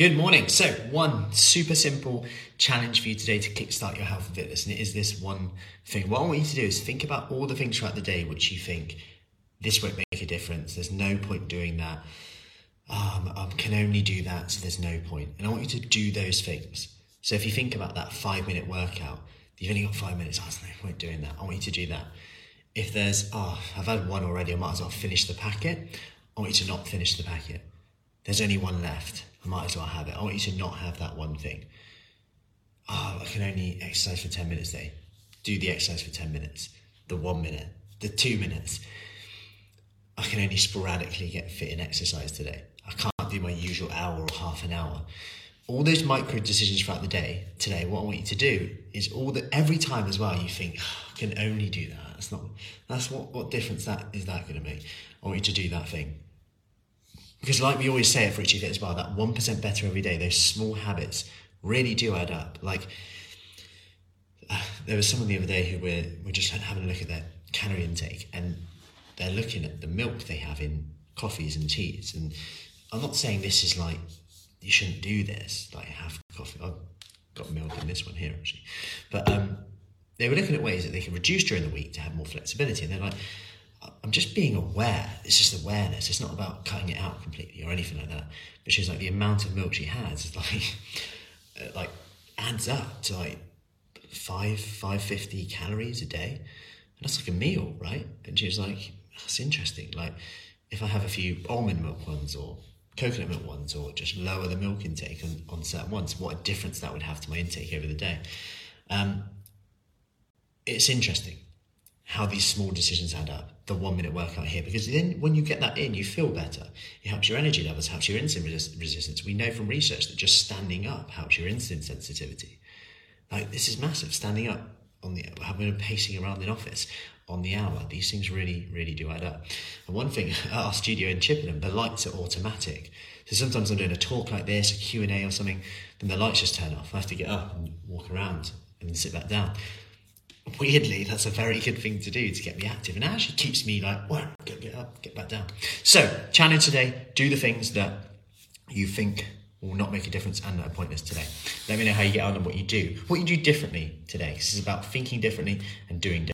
Good morning. So, one super simple challenge for you today to kickstart your health and fitness, and it is this one thing. What I want you to do is think about all the things throughout the day which you think this won't make a difference. There's no point doing that. Um, I can only do that, so there's no point. And I want you to do those things. So, if you think about that five minute workout, you've only got five minutes. Oh, there's no point doing that. I want you to do that. If there's, oh, I've had one already. I might as well finish the packet. I want you to not finish the packet. There's only one left I might as well have it. I want you to not have that one thing. Oh, I can only exercise for 10 minutes a day. Do the exercise for 10 minutes, the one minute, the two minutes. I can only sporadically get fit in exercise today. I can't do my usual hour or half an hour. All those micro decisions throughout the day today, what I want you to do is all that every time as well you think, oh, I can only do that. That's not that's what, what difference that is that gonna make. I want you to do that thing. Because, like we always say at Richie Fit as well, that 1% better every day, those small habits really do add up. Like, uh, there was someone the other day who were, were just having a look at their calorie intake and they're looking at the milk they have in coffees and teas. And I'm not saying this is like, you shouldn't do this, like have coffee. I've got milk in this one here actually. But um, they were looking at ways that they can reduce during the week to have more flexibility. And they're like, I'm just being aware. It's just awareness. It's not about cutting it out completely or anything like that. But she's like, the amount of milk she has is like, uh, like adds up to like five, five fifty calories a day, and that's like a meal, right? And she was like, that's interesting. Like, if I have a few almond milk ones or coconut milk ones, or just lower the milk intake on, on certain ones, what a difference that would have to my intake over the day. Um, it's interesting how these small decisions add up. The one minute workout here, because then when you get that in, you feel better. It helps your energy levels, helps your insulin resistance. We know from research that just standing up helps your insulin sensitivity. Like this is massive. Standing up on the having a pacing around the office on the hour. These things really, really do add up. And one thing at our studio in Chippenham, the lights are automatic. So sometimes I'm doing a talk like this, a Q&A or something, then the lights just turn off. I have to get up and walk around and sit back down weirdly, that's a very good thing to do to get me active and actually keeps me like, well, get, get up, get back down. So, challenge today, do the things that you think will not make a difference and that are pointless today. Let me know how you get on and what you do, what you do differently today. This is about thinking differently and doing differently.